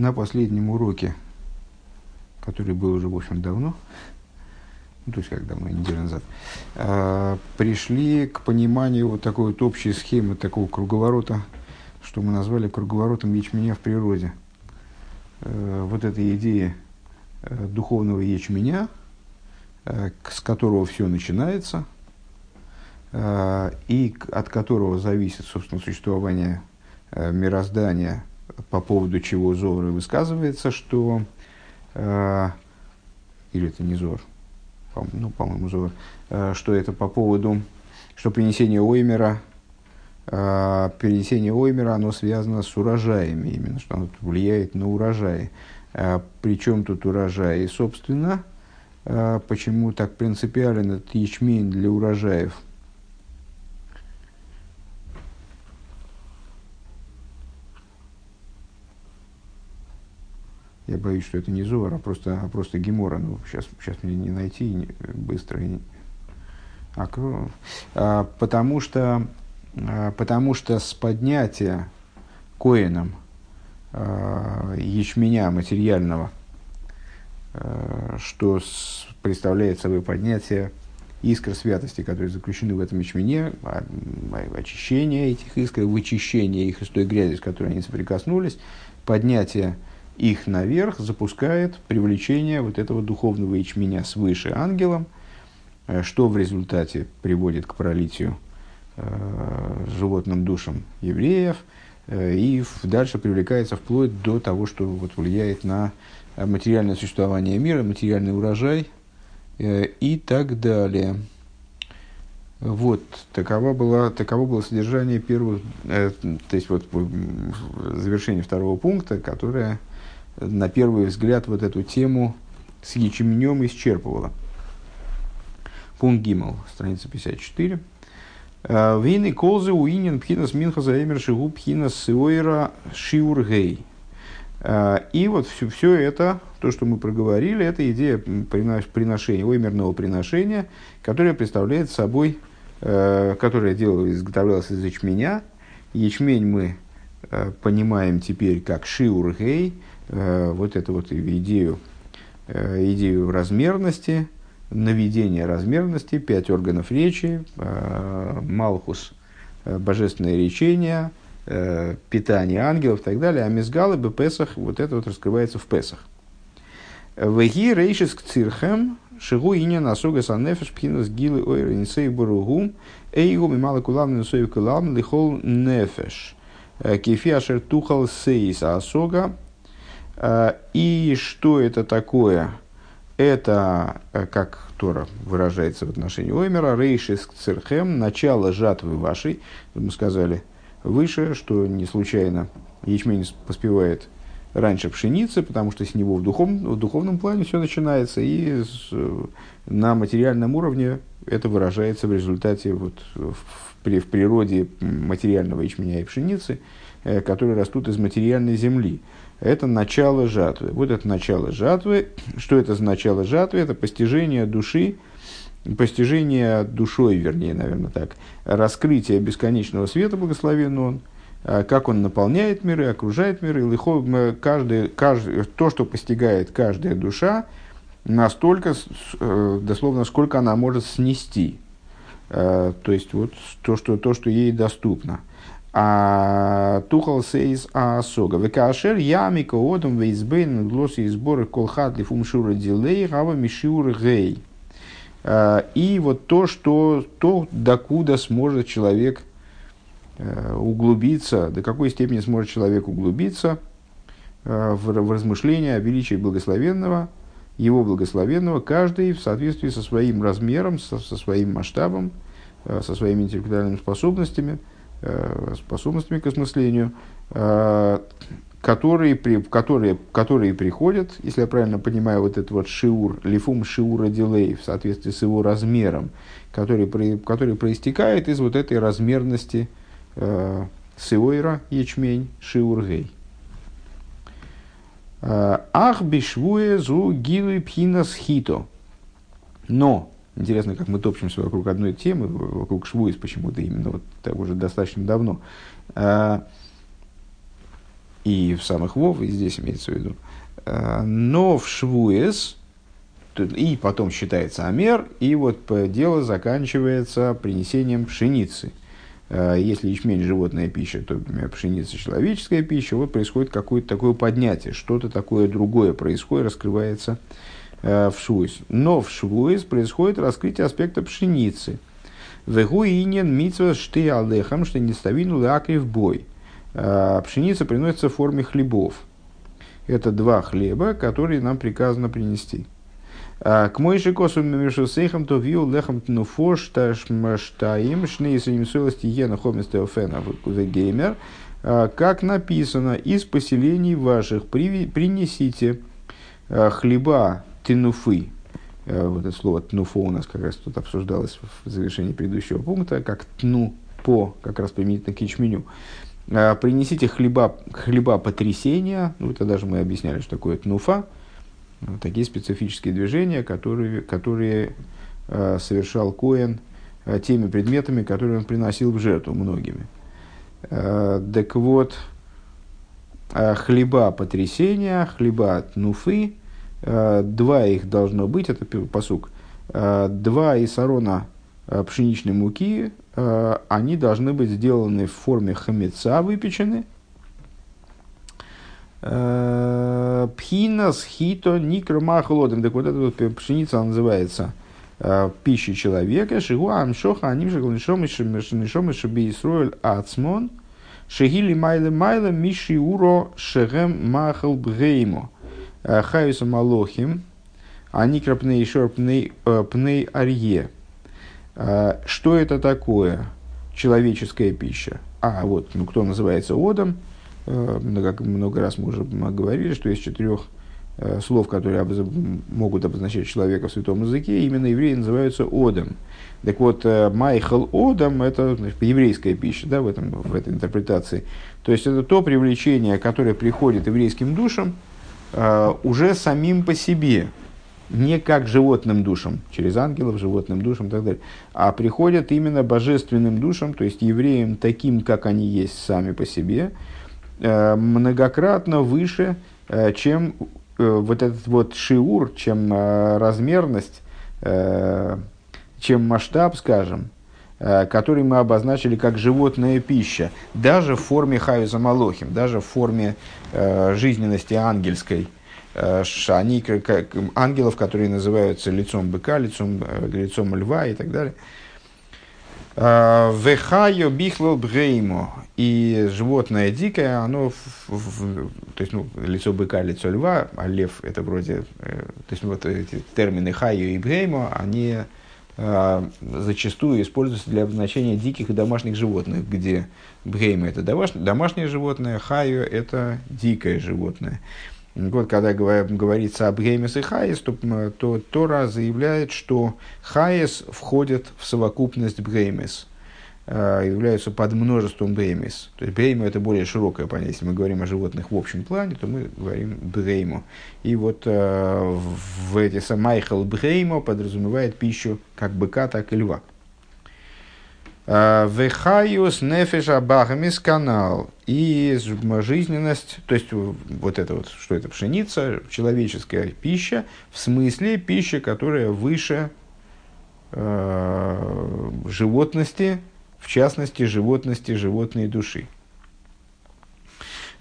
на последнем уроке, который был уже, в общем, давно, ну, то есть как давно, неделю назад, э, пришли к пониманию вот такой вот общей схемы, такого круговорота, что мы назвали круговоротом ячменя в природе. Э, вот эта идея э, духовного ячменя, э, с которого все начинается, и от которого зависит, собственно, существование мироздания, по поводу чего Зор высказывается, что... Э, или это не Зор, по, ну, по-моему, Зор, э, что это по поводу, что принесение Оймера, э, перенесение Оймера, оно связано с урожаями, именно, что оно влияет на урожаи. Э, причем тут урожаи, собственно, э, почему так принципиален этот ячмень для урожаев – Я боюсь, что это не Зор, а просто, а просто Гемора. Ну, сейчас, сейчас мне не найти не, быстро. Не, а, а, потому, что, а, потому что с поднятия коином а, ячменя материального, что представляет собой поднятие искр святости, которые заключены в этом ячмене, очищение этих искр, вычищение их из той грязи, с которой они соприкоснулись, поднятие их наверх запускает привлечение вот этого духовного ячменя свыше ангелом, э, что в результате приводит к пролитию э, животным душам евреев, э, и дальше привлекается вплоть до того, что вот влияет на материальное существование мира, материальный урожай э, и так далее. Вот, таково было, таково было содержание первого, э, то есть вот завершение второго пункта, которое на первый взгляд вот эту тему с ячменем исчерпывала. Пункт Гимал, страница 54. «Э, Вины колзы уинен пхинас минха заэмер шигу пхинас сиойра шиургей. Э, и вот все, все это, то, что мы проговорили, это идея приношения, оймерного приношения, которое представляет собой, э, которое делалось, изготовлялось из ячменя. Ячмень мы понимаем теперь как шиургей, вот эту вот идею, э, идею размерности, наведения размерности, пять органов речи, э, Малхус, божественное речение, питание ангелов и так далее, а Мизгалы бы Песах, вот это вот раскрывается в Песах. Веги рейшис к цирхем, шигу иня насуга саннефеш пхинас гилы ойр инсей буругу, эйгу мимала кулам несой кулам лихол нефеш. Кефи ашер тухал сейс асога, Э, и что это такое? Это, э, как Тора выражается в отношении Оймера, рейшис церхем, начало жатвы вашей. Мы сказали выше, что не случайно ячмень поспевает раньше пшеницы, потому что с него в, духов, в духовном плане все начинается, и с, на материальном уровне это выражается в результате вот, в, в, в природе материального ячменя и пшеницы, э, которые растут из материальной земли это начало жатвы. Вот это начало жатвы. Что это за начало жатвы? Это постижение души, постижение душой, вернее, наверное, так, раскрытие бесконечного света, благословен он, а, как он наполняет миры, окружает миры. И каждый, каждый, то, что постигает каждая душа, настолько, э, дословно, сколько она может снести. А, то есть, вот то, что, то, что ей доступно. А тухал сейс асога. Векашер ямика одам вейсбейн глоси сборы колхат лифум шура дилей гава мишур гей. А, и вот то, что, то, докуда сможет человек э, углубиться, до какой степени сможет человек углубиться э, в, в размышления о величии благословенного, его благословенного, каждый в соответствии со своим размером, со, со своим масштабом, э, со своими интеллектуальными способностями – способностями к осмыслению, э, которые, которые, которые приходят, если я правильно понимаю, вот этот вот шиур, лифум шиура дилей в соответствии с его размером, который, который проистекает из вот этой размерности э, сиойра, ячмень, шиур гей. Э, ах бишвуе зу гилы пхинас хито. Но Интересно, как мы топчемся вокруг одной темы, вокруг Швуис почему-то именно вот так уже достаточно давно. А, и в самых вов, и здесь имеется в виду. Э, но в швуес, и потом считается амер, и вот дело заканчивается принесением пшеницы. Э, если ячмень животная пища, то пшеница человеческая пища, вот происходит какое-то такое поднятие, что-то такое другое происходит, раскрывается в швуис. Но в швуис происходит раскрытие аспекта пшеницы. Вегуинен митсва шты алехам, что не ставину в бой. Э, пшеница приносится в форме хлебов. Это два хлеба, которые нам приказано принести. Э, к мойши косу мемешусейхам то вил лехам тнуфо штаим шней сенемсуэлости ена хомистеофена геймер. Э, как написано, из поселений ваших принесите хлеба тенуфы. Вот это слово тнуфо у нас как раз тут обсуждалось в завершении предыдущего пункта, как тну по, как раз применительно к ячменю. Э, принесите хлеба, хлеба потрясения, ну это даже мы объясняли, что такое тнуфа, такие специфические движения, которые, которые э, совершал Коэн э, теми предметами, которые он приносил в жертву многими. Э, так вот, э, хлеба потрясения, хлеба тнуфы, э, два их должно быть, это посук, э, два исарона э, пшеничной муки Э, они должны быть сделаны в форме хамеца, выпечены. Э, Пхинас хито никромахлодом. Так вот эта вот пшеница называется э, пищей человека. Шигуа амшоха аним шаглнишом и шабиисруэль ацмон. Шегили майле майле миши уро шегем махал бгеймо. Хаюса малохим. Аникра пней шор пней арье. А, что это такое человеческая пища? А, вот, ну, кто называется одом, э, как много раз мы уже говорили, что из четырех э, слов, которые обоз... могут обозначать человека в святом языке, именно евреи называются одом. Так вот, э, майхал одом – это значит, еврейская пища да, в, этом, в этой интерпретации. То есть, это то привлечение, которое приходит еврейским душам уже самим по себе – не как животным душам, через ангелов, животным душам и так далее, а приходят именно божественным душам, то есть евреям таким, как они есть сами по себе, э, многократно выше, э, чем э, вот этот вот шиур, чем размерность, чем масштаб, скажем, который мы обозначили как животная пища, даже в форме хаюза малохим, даже в форме жизненности ангельской – Э, они как ангелов, которые называются лицом быка, лицом, э, лицом льва и так далее. Э, וחיה בכלל בהמה. И животное дикое, оно, в, в, то есть, ну, лицо быка, лицо льва, а лев это вроде, то есть, вот эти термины חיה и בהמה, они зачастую используются для обозначения диких и домашних животных, где בהמה это домашнее животное, хайо это дикое животное. Вот, когда говорится об Геймес и Хайес, то, то Тора заявляет, что Хайес входит в совокупность Бгеймес, э, являются подмножеством בהמות. То есть בהמה это более широкое понятие. Если мы говорим о животных в общем плане, то мы говорим בהמה. И вот э, в эти מאכל בהמה подразумевает пищу как быка, так и льва. Э, וחיות נפש הבהמית כנ"ל. И жизненность, то есть вот это вот, что это пшеница, человеческая пища, в смысле пища, которая выше э, животности, в частности, животности, животной души.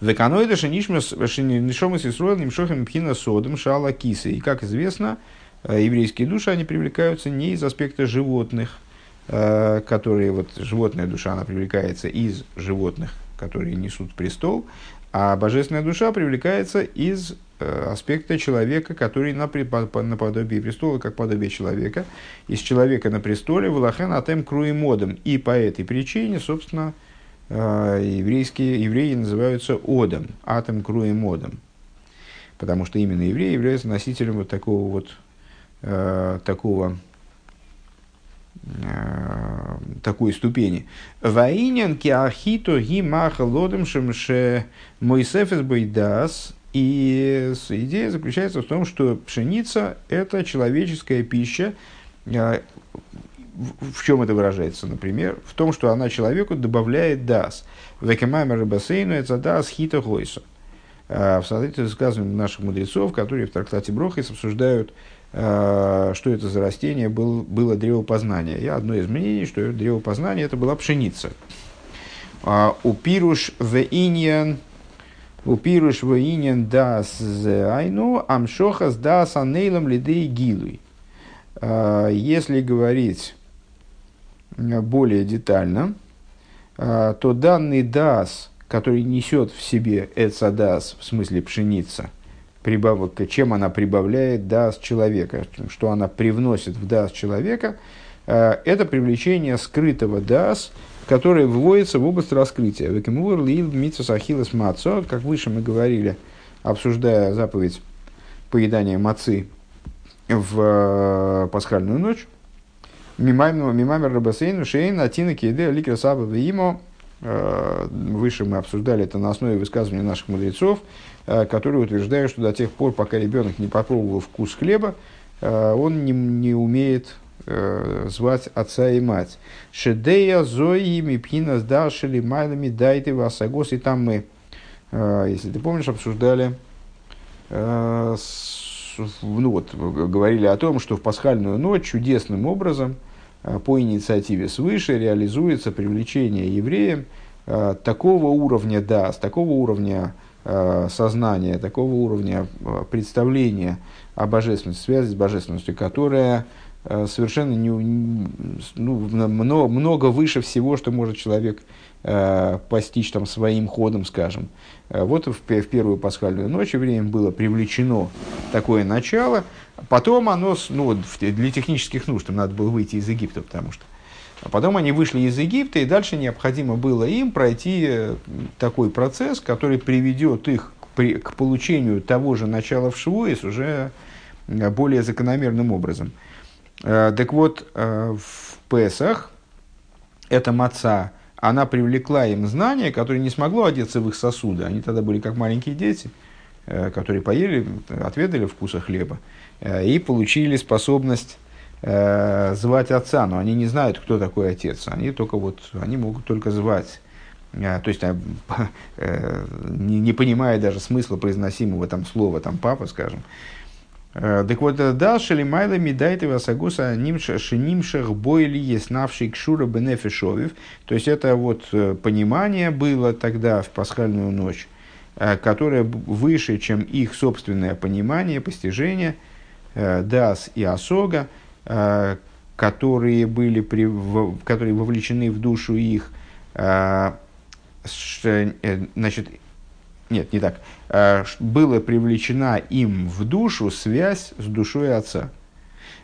Веканоида шенишмас нишомас Исруэл нимшохим пхина содом шала кисы. И, как известно, э, еврейские души, они привлекаются не из аспекта животных – Э, которые, вот животная душа, она привлекается из животных, которые несут престол, а божественная душа привлекается из аспекта человека, который на, наподобие престола, как подобие человека, из человека на престоле, Валахен Атем Круимодом. И по этой причине, собственно, э, еврейские, евреи называются Одом, Атом Круимодом. Потому что именно евреи являются носителем вот такого вот такого Э, такой ступени. Ваинен киахито ги маха лодом шемше мойсефес бойдас. И идея заключается в том, что пшеница – это человеческая пища, э, в чем это выражается, например? В том, что она человеку добавляет дас. Векемаймер бассейну это дас хита гойса. В соответствии с высказыванием наших мудрецов, которые в трактате Брохис обсуждают, что это за растение был, было древо познания. И одно из мнений, что древо познания это была пшеница. У пируш в иньян у пируш в иньян дас айну амшохас дас анейлом лидей гилуй. Если говорить более детально, то данный дас, который несет в себе эцадас, в смысле пшеница, прибавка, чем она прибавляет дас человека, что она привносит в дас человека, это привлечение скрытого дас, которое вводится в область раскрытия. Векемур лил митсус ахиллес мацо, как выше мы говорили, обсуждая заповедь поедания мацы в э, пасхальную ночь. Мимамер Рабасейн, Шейн, Атина, Кейде, Ликра Саба, Вимо. Э, выше мы обсуждали это на основе высказывания наших мудрецов, э, которые утверждают, что до тех пор, пока ребенок не попробовал вкус хлеба, он не, не умеет звать отца и мать. Шедея, Зои, Мипхина, Сдашили, Майлами, Дайте, Васагос. И там мы, если ты помнишь, обсуждали ну вот, говорили о том, что в пасхальную ночь чудесным образом э, по инициативе свыше реализуется привлечение евреям э, такого уровня да, с такого уровня э, сознания, такого уровня представления о божественности, связи с божественностью, которая совершенно не, ну, много, много выше всего, что может человек э, постичь там своим ходом, скажем. Э, вот в, в первую пасхальную ночь время было привлечено такое начало, потом оно, ну, для технических нужд, им надо было выйти из Египта, потому что а потом они вышли из Египта, и дальше необходимо было им пройти э, такой процесс, который приведет их к, при, к получению того же начала в Швуис уже э, более закономерным образом. Так вот, в Песах эта маца, она привлекла им знание, которое не смогло одеться в их сосуды. Они тогда были как маленькие дети, э, которые поели, отведали вкуса хлеба э, и получили способность э, звать отца, но они не знают, кто такой отец. Они только вот, они могут только звать. То есть, не понимая даже смысла произносимого там слова, там папа, скажем, Э, так вот, э, да, шелимайла медайты васагуса шинимшах бойли еснавший кшура бенефишовив. То есть, это вот э, понимание было тогда в пасхальную ночь, которое выше, чем их собственное понимание, постижение, дас и осога, которые, были при, которые вовлечены в душу их, значит, нет, не так, э, была привлечена им в душу связь с душой отца.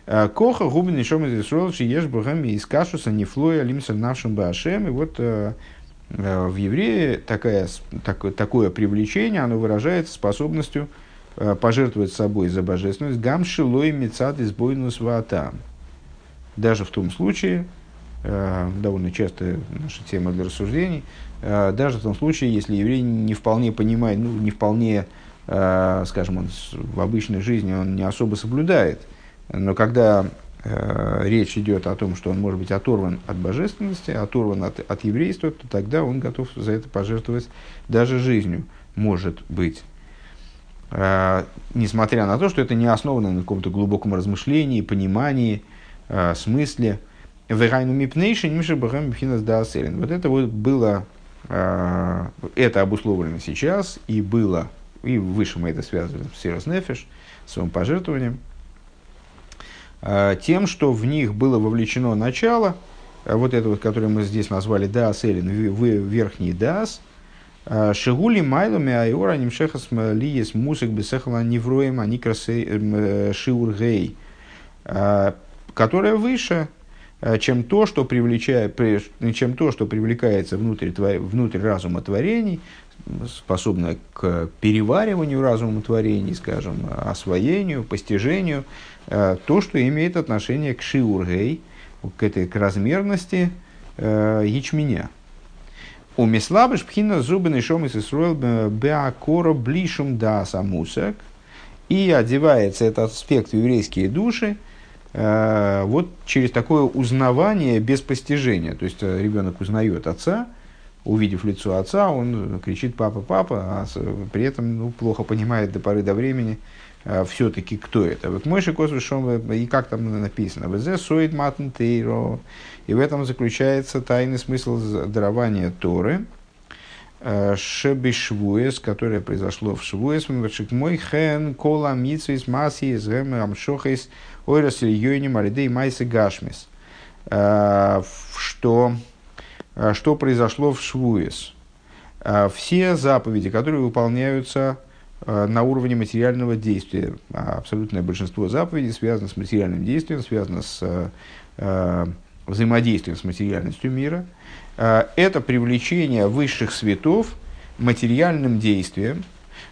Э, Коха губин еще из Исруэлши ешь богами из кашуса не флоя лимса нашим башем. И вот э, в еврее такая, так, такое привлечение, оно выражается способностью пожертвовать собой за божественность. Гамши лой мецад из бойнус Даже в том случае, довольно часто наша тема для рассуждений, даже в том случае, если еврей не вполне понимает, ну, не вполне, э, скажем, он в обычной жизни он не особо соблюдает, но когда э, речь идет о том, что он может быть оторван от божественности, оторван от, от еврейства, то тогда он готов за это пожертвовать даже жизнью, может быть. Несмотря на то, что это не основано на каком-то глубоком размышлении, понимании, смысле. Вот это вот было Э, это обусловлено сейчас и было, и выше мы это связываем с Сирос Нефиш, своим пожертвованием, э, тем, что в них было вовлечено начало, э, вот это вот, которое мы здесь назвали Даас Элин, верхний Даас, Шигули Майлами Айора Нимшехас Лиес Мусик Бесехала Невроем Аникрасы Шиургей, которая выше, Э, чем то, что, привлечает, чем то, что привлекается внутрь, внутрь разума творений, способно к перевариванию разума творений, скажем, освоению, постижению, э, то, что имеет отношение к шиургей, к этой к размерности э, ячменя. У Мислабыш пхина зубы шом из Исруэл беакора блишум да самусак. И одевается этот аспект в еврейские души – вот через такое узнавание без постижения. То есть ребенок узнает отца, увидев лицо отца, он кричит «папа, папа», а при этом ну, плохо понимает до поры до времени все-таки кто это. Вот мой шикос и как там написано, «Везе соид матн тейро», и в этом заключается тайный смысл дарования Торы, Шебишвуес, которое произошло в Швуес, мой хен кола митсвис маси из гэм амшохис ойрас йойни маридей майсы гашмис. Что а, что произошло в Швуес. А, все заповеди, которые выполняются а, на уровне материального действия, абсолютное большинство заповедей связано с материальным действием, связано с взаимодействием с материальностью мира, это привлечение высших светов материальным действием,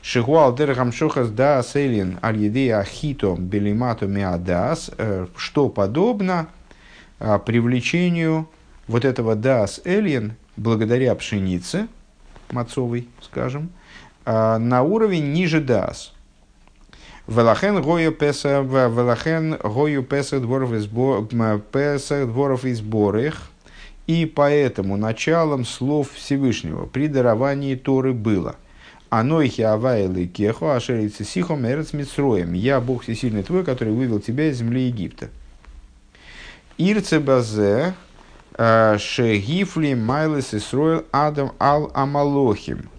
Шигуал дергамшохас да селин аль ахито белимато миадас, что подобно привлечению вот этого дас эльен, благодаря пшенице, мацовой, скажем, а, на уровень ниже дас. Велахен гою песа, велахен гою песа дворов песа дворов из борых. И поэтому началом слов Всевышнего при даровании Торы было «Анойхи авайлы кеху ашерицы сихом эрец митсроем» «Я Бог всесильный твой, который вывел тебя из земли Египта». Ирце базе Э, Шегифли Майлес Исроил Адам Ал Амалохим.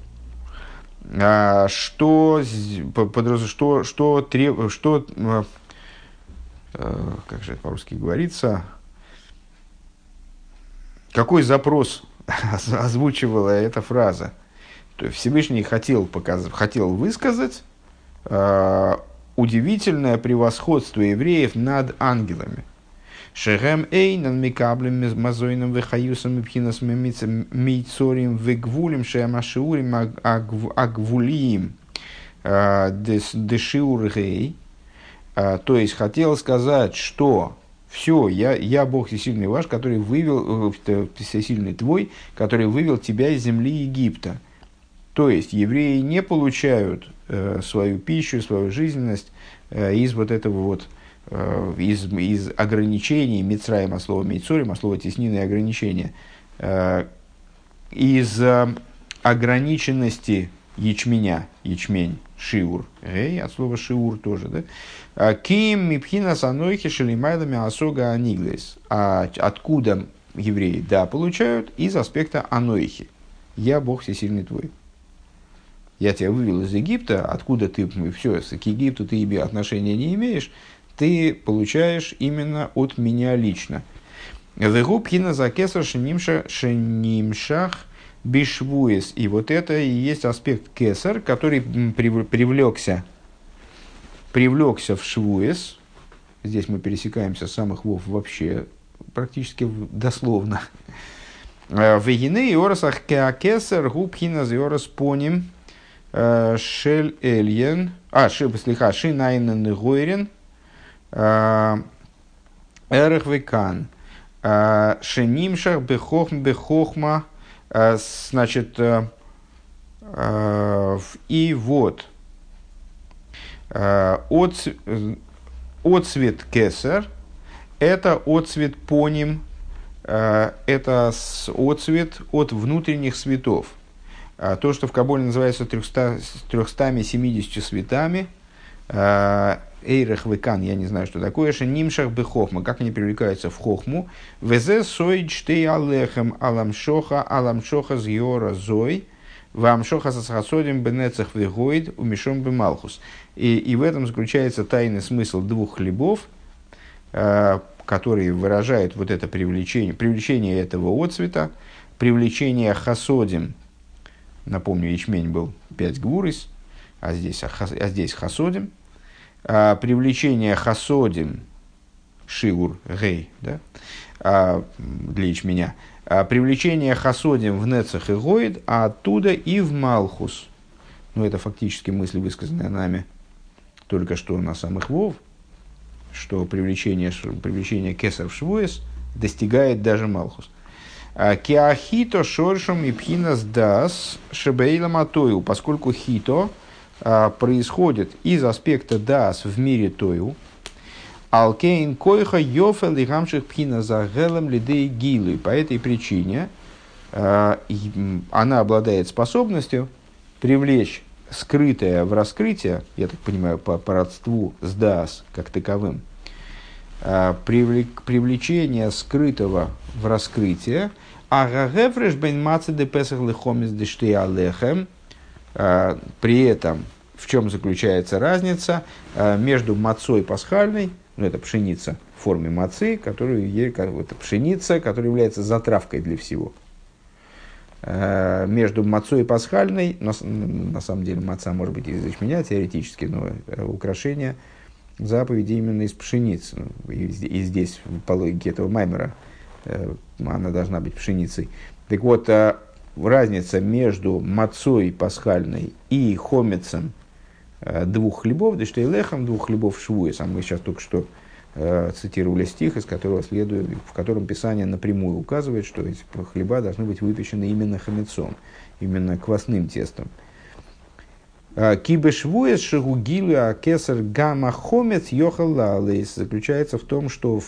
Э, что, что, что, треб, что, э, как же это по-русски говорится, какой запрос озвучивала эта фраза? То есть Всевышний хотел, показ, хотел высказать э, удивительное превосходство евреев над ангелами – Шехем эйнан микаблем мазойным вехаюсом мипхинас мейцорим вегвулем шеамашиурим агвулиим а, дешиургей. А, то есть хотел сказать, что все, я, я Бог всесильный ваш, который вывел, э, всесильный твой, который вывел тебя из земли Египта. То есть евреи не получают э, свою пищу, свою жизненность э, из вот этого вот Э, из, из ограничений Мицраем, а слово Мейцурим, а слово теснины ограничения, э, из э, ограниченности ячменя, ячмень, шиур, эй, от слова шиур тоже, да? Ким мипхина санойхи шелимайлами асога аниглес. А откуда евреи, да, получают из аспекта анойхи. Я Бог всесильный твой. Я тебя вывел из Египта, откуда ты, все, к Египту ты отношения не имеешь, ты получаешь именно от меня лично. Вегубхина за кесар шенимшах бишвуес. И вот это и есть аспект кесар, который привлекся, привлекся в швуес. Здесь мы пересекаемся с самых вов вообще практически дословно. Э, Вегины и орасах губхина за орас поним шель эльен, а, слиха, шинайнен гойрен, Эрех векан. Шенимшах бехохм бехохма. Значит, и вот. От, отцвет кесар – это отцвет по ним, это отцвет от внутренних светов. То, что в Каболе называется 300, 370 светами, Эйрах Векан, я не знаю, что такое, Нимшах Бехохма, как они привлекаются в Хохму, Везе Сой Чтей Алехем Аламшоха Аламшоха Зьора Зой, Вамшоха Сасхасодим Бенецах Вегоид Умишом Бемалхус. И, и в этом заключается тайный смысл двух хлебов, э, которые выражают вот это привлечение, привлечение этого отцвета, привлечение хасодим, напомню, ячмень был 5 гвурис, а здесь, а здесь хасодим – а, привлечение хасодим, шигур, гей, да, а, для ячменя, а, привлечение хасодим в нецах и гоид, а оттуда и в малхус. Ну, это фактически мысль, высказанная нами только что на самых вов, что привлечение, привлечение кесар в швуэс достигает даже малхус. Киахито шоршом и пхинас дас шебейла матою, поскольку хито – а, происходит из аспекта дас в мире тою, Алкейн койха йофа лигамших пхина за гелем лидей гилы. По этой причине э, она обладает способностью привлечь скрытое в раскрытие, я так понимаю, по, по родству с дас как таковым, привлек, привлечение скрытого в раскрытие, а гагефреш бен мацы де песах лехомис э, при этом в чем заключается разница? Э, между мацой пасхальной, ну это пшеница в форме мацы, которую, это пшеница, которая является затравкой для всего – Э, между мацой пасхальной, на, на самом деле маца может быть из ячменя теоретически, но э, украшение заповеди именно из пшеницы. Ну, и, и здесь, по логике этого маймера, она должна быть пшеницей. Так вот, разница между мацой пасхальной и хомецем двух хлебов, да что и лехом двух хлебов швуес, а мы сейчас только что Э, цитировали стих, из которого следует, в котором Писание напрямую указывает, что эти хлеба должны быть выпечены именно хамецом, именно квасным тестом. «Э, Кибешвуес шагугилы а кесар гамма хомец йохалалейс заключается в том, что в,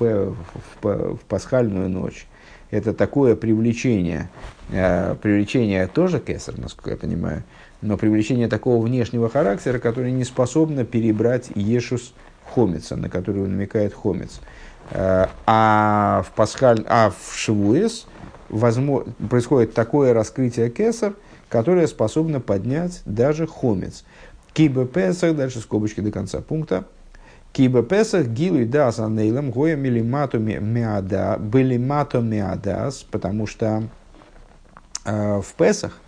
в, пасхальную ночь это такое привлечение, э, привлечение тоже кесар, насколько я понимаю, но привлечение такого внешнего характера, которое не способно перебрать ешус хомица, на которую намекает хомец. Э, а в, пасхаль, а в Шивуэс возможно, происходит такое раскрытие кесар, которое способно поднять даже хомец. Киба Песах, дальше скобочки до конца пункта. Киба Песах гилуй дас анейлам гоя милимату миада, белимату миадас, потому что э, в Песах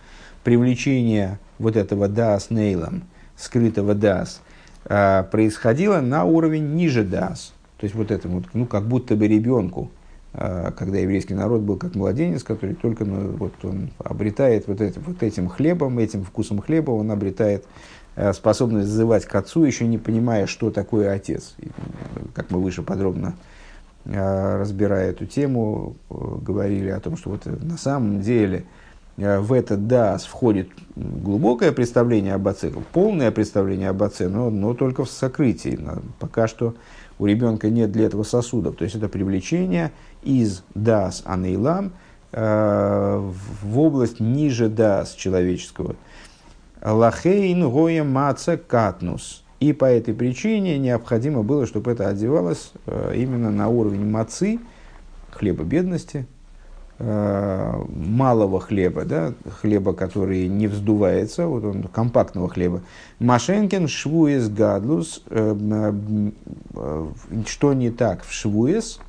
привлечение вот этого дас нейлам, скрытого дас, Э, происходило на уровень ниже дас. То есть вот это вот, ну, как будто бы ребенку, э, когда еврейский народ был как младенец, который только ну, вот он обретает вот, это, вот этим хлебом, этим вкусом хлеба, он обретает способность зазывать к отцу, еще не понимая, что такое отец. И, как мы выше подробно разбирая эту тему, говорили о том, что вот на самом деле Э, в этот дас входит глубокое представление об отце, полное представление об отце, но, но только в сокрытии. Пока что у ребенка нет для этого сосудов. То есть это привлечение из дас анейлам э, в область ниже дас человеческого. Лахейн гоя маца катнус. И по этой причине необходимо было, чтобы это одевалось э, именно на уровень мацы, хлеба бедности, Э, малого хлеба, да, хлеба, который не вздувается, вот он компактного хлеба. Машенкин швуес гадлус, э, что не так в швуес,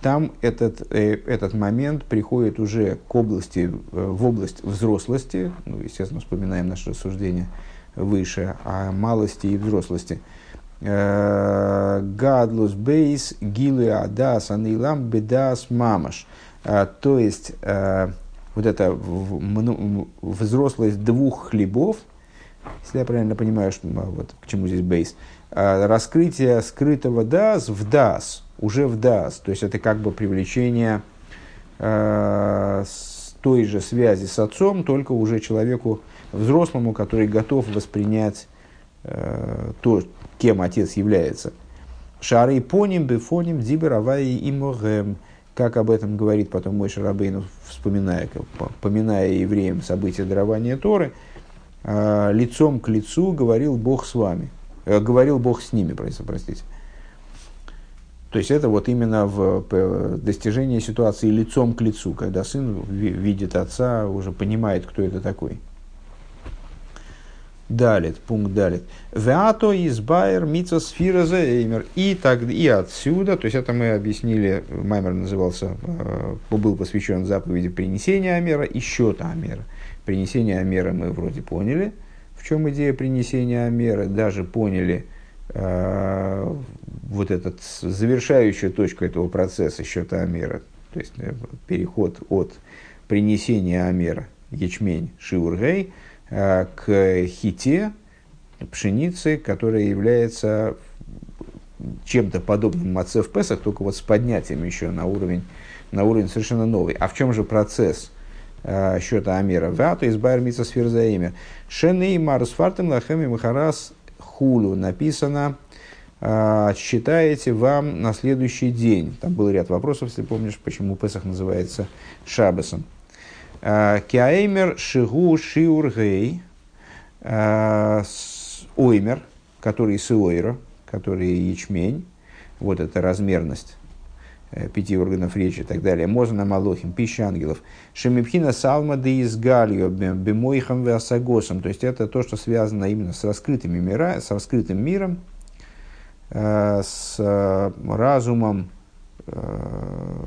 там этот, этот момент приходит уже к области, в область взрослости, ну, естественно, вспоминаем наше рассуждение выше о малости и взрослости. Гадлус бейс гилы адас анилам бедас мамаш – то есть, вот эта взрослость двух хлебов, если я правильно понимаю, что, а, вот, к чему здесь бейс, раскрытие скрытого дас в дас, уже в дас, то есть это как бы привлечение с той же связи с отцом, только уже человеку взрослому, который готов воспринять то, кем отец является. Шары поним, бефоним, диберавай и могем как об этом говорит потом мой Шарабейну, вспоминая, поминая евреям события дарования Торы, «А, лицом к лицу говорил Бог с вами, э, говорил Бог с ними, простите. То есть это вот именно в достижении ситуации лицом к лицу, когда сын видит отца, уже понимает, кто это такой. Далит, пункт далит. Веато избайер митца сфира эймер. И, так, и отсюда, то есть это мы объяснили, Маймер назывался, э, был посвящен заповеди принесения Амера и счета Амера. Принесение Амера мы вроде поняли, в чем идея принесения Амера, даже поняли э, вот этот завершающую точку этого процесса счета Амера, то есть э, переход от принесения Амера, ячмень, шиургей, Э, к хите, пшеницы, которая является чем-то подобным маце в Песах, только вот с поднятием еще на уровень, на уровень совершенно новый. А в чем же процесс э, счета Амера? Вато из Байер Митса Сферзаимер. Шеней Марус Фартем Лахеми Махарас Хулу. Написано считаете вам на следующий день? Там был ряд вопросов, если помнишь, почему Песах называется Шабасом. Киаэмер Шигу Шиургей Оймер, который Сиойра, который ячмень, вот эта размерность пяти органов речи и так далее. Мозана Малохим, пища ангелов. Шемипхина салма де изгалью, бемойхам веасагосом. То есть это то, что связано именно с, раскрытыми мира, с раскрытым миром, э, с разумом, э,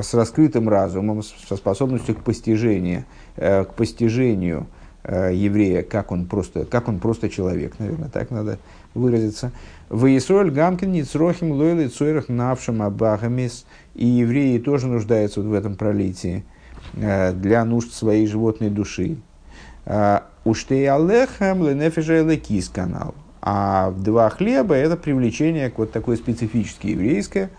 с раскрытым разумом, со способностью к постижению, к постижению еврея, как он просто, как он просто человек, наверное, так надо выразиться. Воисроль Гамкин Ницрохим Лойли Цойрах Навшам Абахамис. И евреи тоже нуждаются вот в этом пролитии э, для нужд своей животной души. Э, Уштей Алехам Ленефежа Лекис канал. А два хлеба – это привлечение к вот такой специфической еврейское,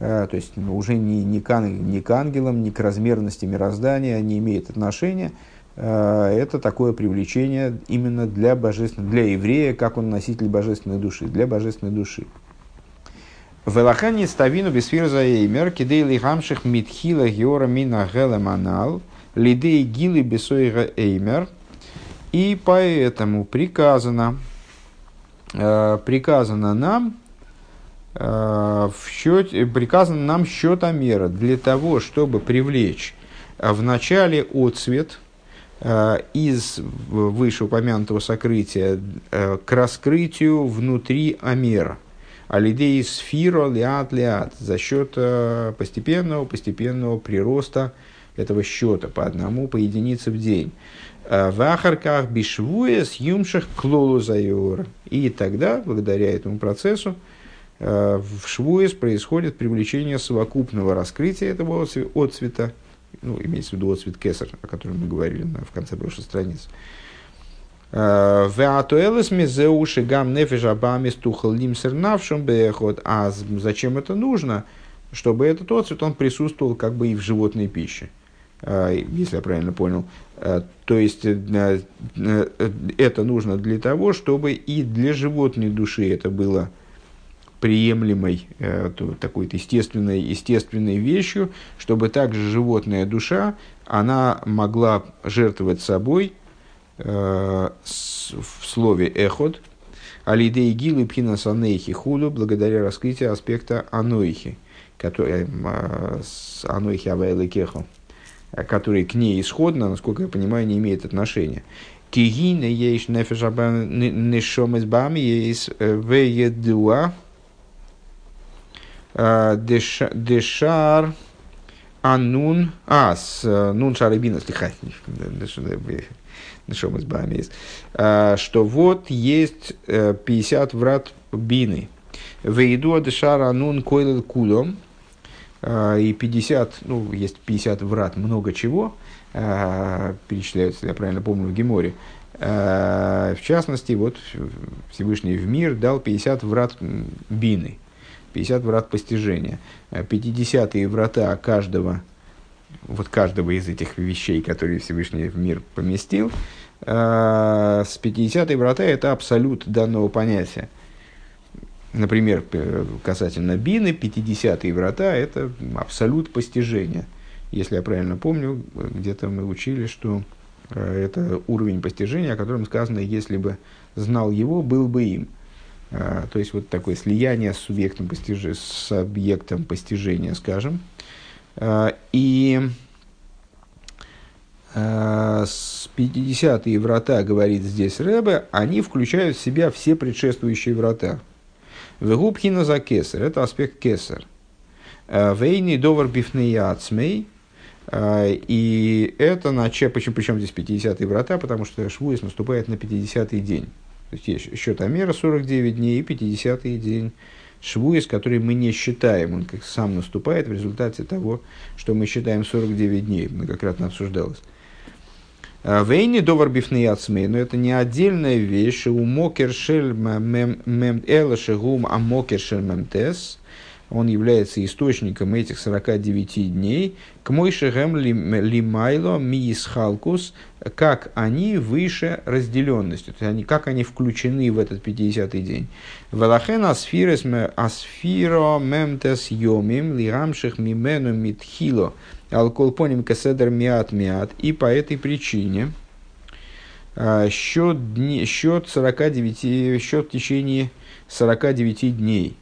э, то есть ну, уже не, не, к, не к ангелам, не к размерности мироздания не имеет отношения – это такое привлечение именно для божественной, для еврея, как он носитель божественной души, для божественной души. Велахани ставину бисфир заэймер, кидей лихамших митхила геора мина манал, лидей гилы бесойга эймер. И поэтому приказано, э, приказано нам, э, в счете, приказано нам счетомера для того, чтобы привлечь в начале отцвет – Э, из вышеупомянутого сокрытия э, к раскрытию внутри Амера. Алидеи сфиро лиат лиат за счет э, постепенного, постепенного прироста этого счета по одному, по единице в день. В ахарках бишвуя с юмших клолу заюр. И тогда, благодаря этому процессу, в швуес происходит привлечение совокупного раскрытия этого отцвета ну, имеется в виду отцвет кесар, о котором мы говорили в конце прошлой страницы. Э. А зачем это нужно? Чтобы этот отцвет, он присутствовал как бы и в животной пище. Э, если я правильно понял. Э, то есть, это нужно для того, чтобы и для животной души это было приемлемой, э, такой естественной, естественной вещью, чтобы также животная душа, она могла жертвовать собой э, в слове «эход», Алидей Гилы Пхинас Анейхи Худу, благодаря раскрытию аспекта Анойхи, который, э, Анойхи Авайлы который к ней исходно, насколько я понимаю, не имеет отношения. Кигина есть нефешаба нешомес бами есть веедуа дешар анун, а, с э, нун шарабина, слегка, э, что вот есть 50 врат бины. Вейду дешар анун койлел кулом, и 50, ну, есть 50 врат, много чего, перечисляются, я правильно помню, в Геморе. В частности, вот Всевышний в мир дал 50 врат бины. 50 врат постижения. 50 врата каждого, вот каждого из этих вещей, которые Всевышний в мир поместил, э, с 50 врата это абсолют данного понятия. Например, касательно бины, 50 врата – это абсолют постижения. Если я правильно помню, где-то мы учили, что э, это уровень постижения, о котором сказано, если бы знал его, был бы им – то есть вот такое слияние с субъектом постижения, с объектом постижения, скажем. А, и а, с 50-е врата, говорит здесь Рэбе, они включают в себя все предшествующие врата. Вегубхина за кесар, это аспект кесар. Вейни довар бифнеяцмей, и это начало, почему, причем здесь 50-е врата, потому что Швуис наступает на 50-й день. То есть счет Амера 49 дней и 50-й день Швуис, который мы не считаем. Он как сам наступает в результате того, что мы считаем 49 дней. Многократно обсуждалось. А, Вейни довар бифнеяцмей, но это не отдельная вещь. У мокершель мем элашегум а мокершель мемтес. Он является источником этих 49 дней, к Мойшехем Лимайло Миисхалкус, как они выше разделенности, то есть они, как они включены в этот 50-й день. Валахен асфирес асфиро мемтес йомим лирамших мимену митхило алколпоним кеседер миат миат. И по этой причине а, счет, дни, счет, 49, счет в течение 49 дней,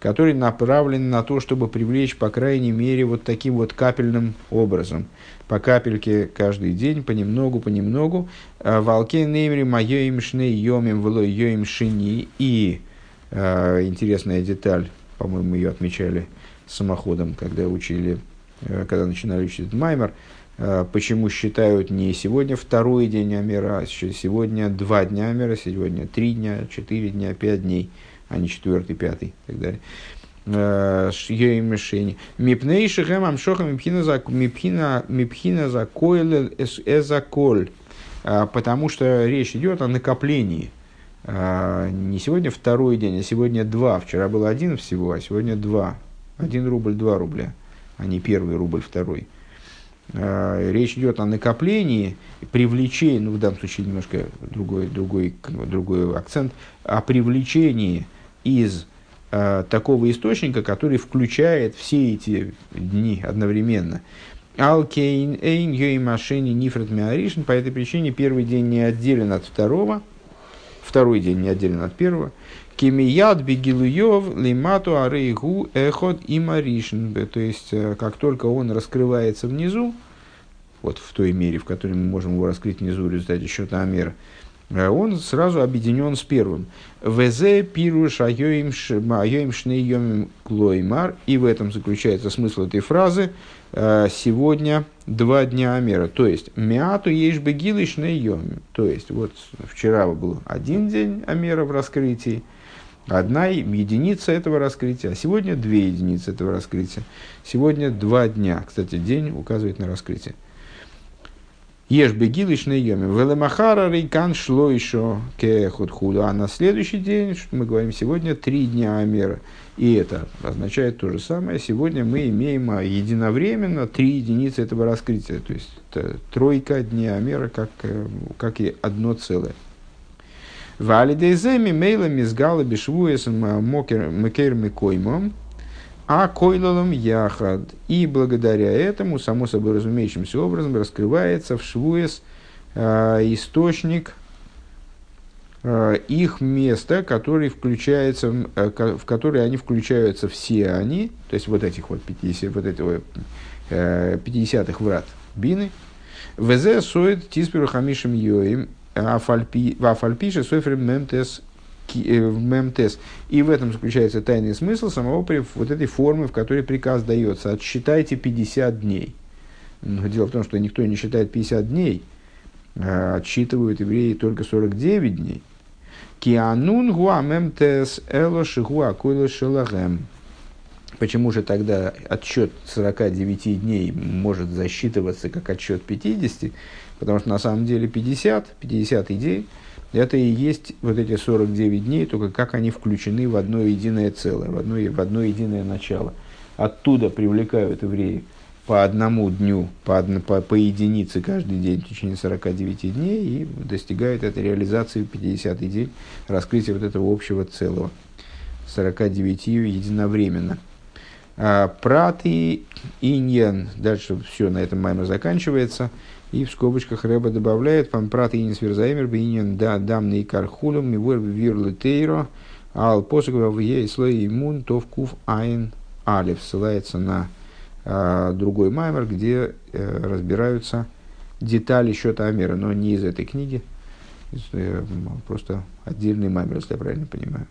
который направлен на то, чтобы привлечь, по крайней мере, вот таким вот капельным образом. По капельке каждый день, понемногу, понемногу. А, Волке неймри моем шне йомим вло йоим шини. И э, интересная деталь, по-моему, ее отмечали самоходом, когда учили, э, когда начинали учить Маймер, почему считают не сегодня второй день Амера, а сегодня два дня Амера, сегодня три дня, четыре дня, пять дней, а не четвертый, пятый и так далее. Э, мишени. Мипней шехем амшоха мипхина за койле эзаколь. Э, потому что речь идет о накоплении. Не сегодня второй день, а сегодня два. Вчера было один всего, а сегодня два. Один рубль, два рубля, а не первый рубль, второй. Э, речь идет о накоплении, привлечении, ну в данном случае немножко другой, другой, другой акцент, о привлечении из э, такого источника, который включает все эти дни одновременно. Алкейн эйн йой машини нифрат миаришн. По этой причине первый день не отделен от второго, второй день не отделен от первого. Кемияд бегилуев лимату арейгу эхот и маришн. То есть, э, как только он раскрывается внизу, вот в той мере, в которой мы можем его раскрыть внизу в результате счета Амера, э, он сразу объединен с первым. Везе пируш айоим шнейомим клоймар. И в этом заключается смысл этой фразы. Э, сегодня два дня Амера. То есть, мяту ешь бегилы шнейомим. То есть, вот вчера был один день Амера в раскрытии, одна единица этого раскрытия, а сегодня две единицы этого раскрытия. Сегодня два дня. Кстати, день указывает на раскрытие. Ешь бегилыш на йоме. Велемахара рейкан шло еще кехот худу. А на следующий день, что мы говорим сегодня, три дня Амера. И это означает то же самое. Сегодня мы имеем единовременно три единицы этого раскрытия. То есть тройка дней Амера как, э, как и одно целое. Валидейземи мейла мизгала бешвуесом мокер мекер мекоймом, а койлолом яхад. И благодаря этому, само собой разумеющимся образом, раскрывается в швуес э, источник э, их места, который включается, э, в который они включаются все они, то есть вот этих вот 50, вот этого, э, 50-х врат бины, ВЗ соет тиспиру хамишем йоим Афальпише Софер Мемтес Мемтес. И в этом заключается тайный смысл самого вот этой формы, в которой приказ дается. Отсчитайте 50 дней. Но дело в том, что никто не считает 50 дней. А отсчитывают евреи только 49 дней. Кианун гуа мемтес эло шигуа койло шелагем. Почему же тогда отсчет 49 дней может засчитываться как отсчет 50? Потому что на самом деле 50, 50 идей, это и есть вот эти 49 дней, только как они включены в одно единое целое, в одно, в одно единое начало. Оттуда привлекают евреи по одному дню, по, одно, по, по единице каждый день в течение 49 дней и достигают этой реализации в 50 день, раскрытия вот этого общего целого. 49 единовременно. А, праты иньян, дальше все на этом маймер заканчивается – и в скобочках Рэба добавляет «Пампрат и нисверзаймер бейнин да дамный кархулем мивор вир тейро ал посокова в слой иммун то в кув айн алев». Ссылается на а, другой маймер, где а, разбираются детали счета Амера, но не из этой книги, просто отдельный маймер, если я правильно понимаю.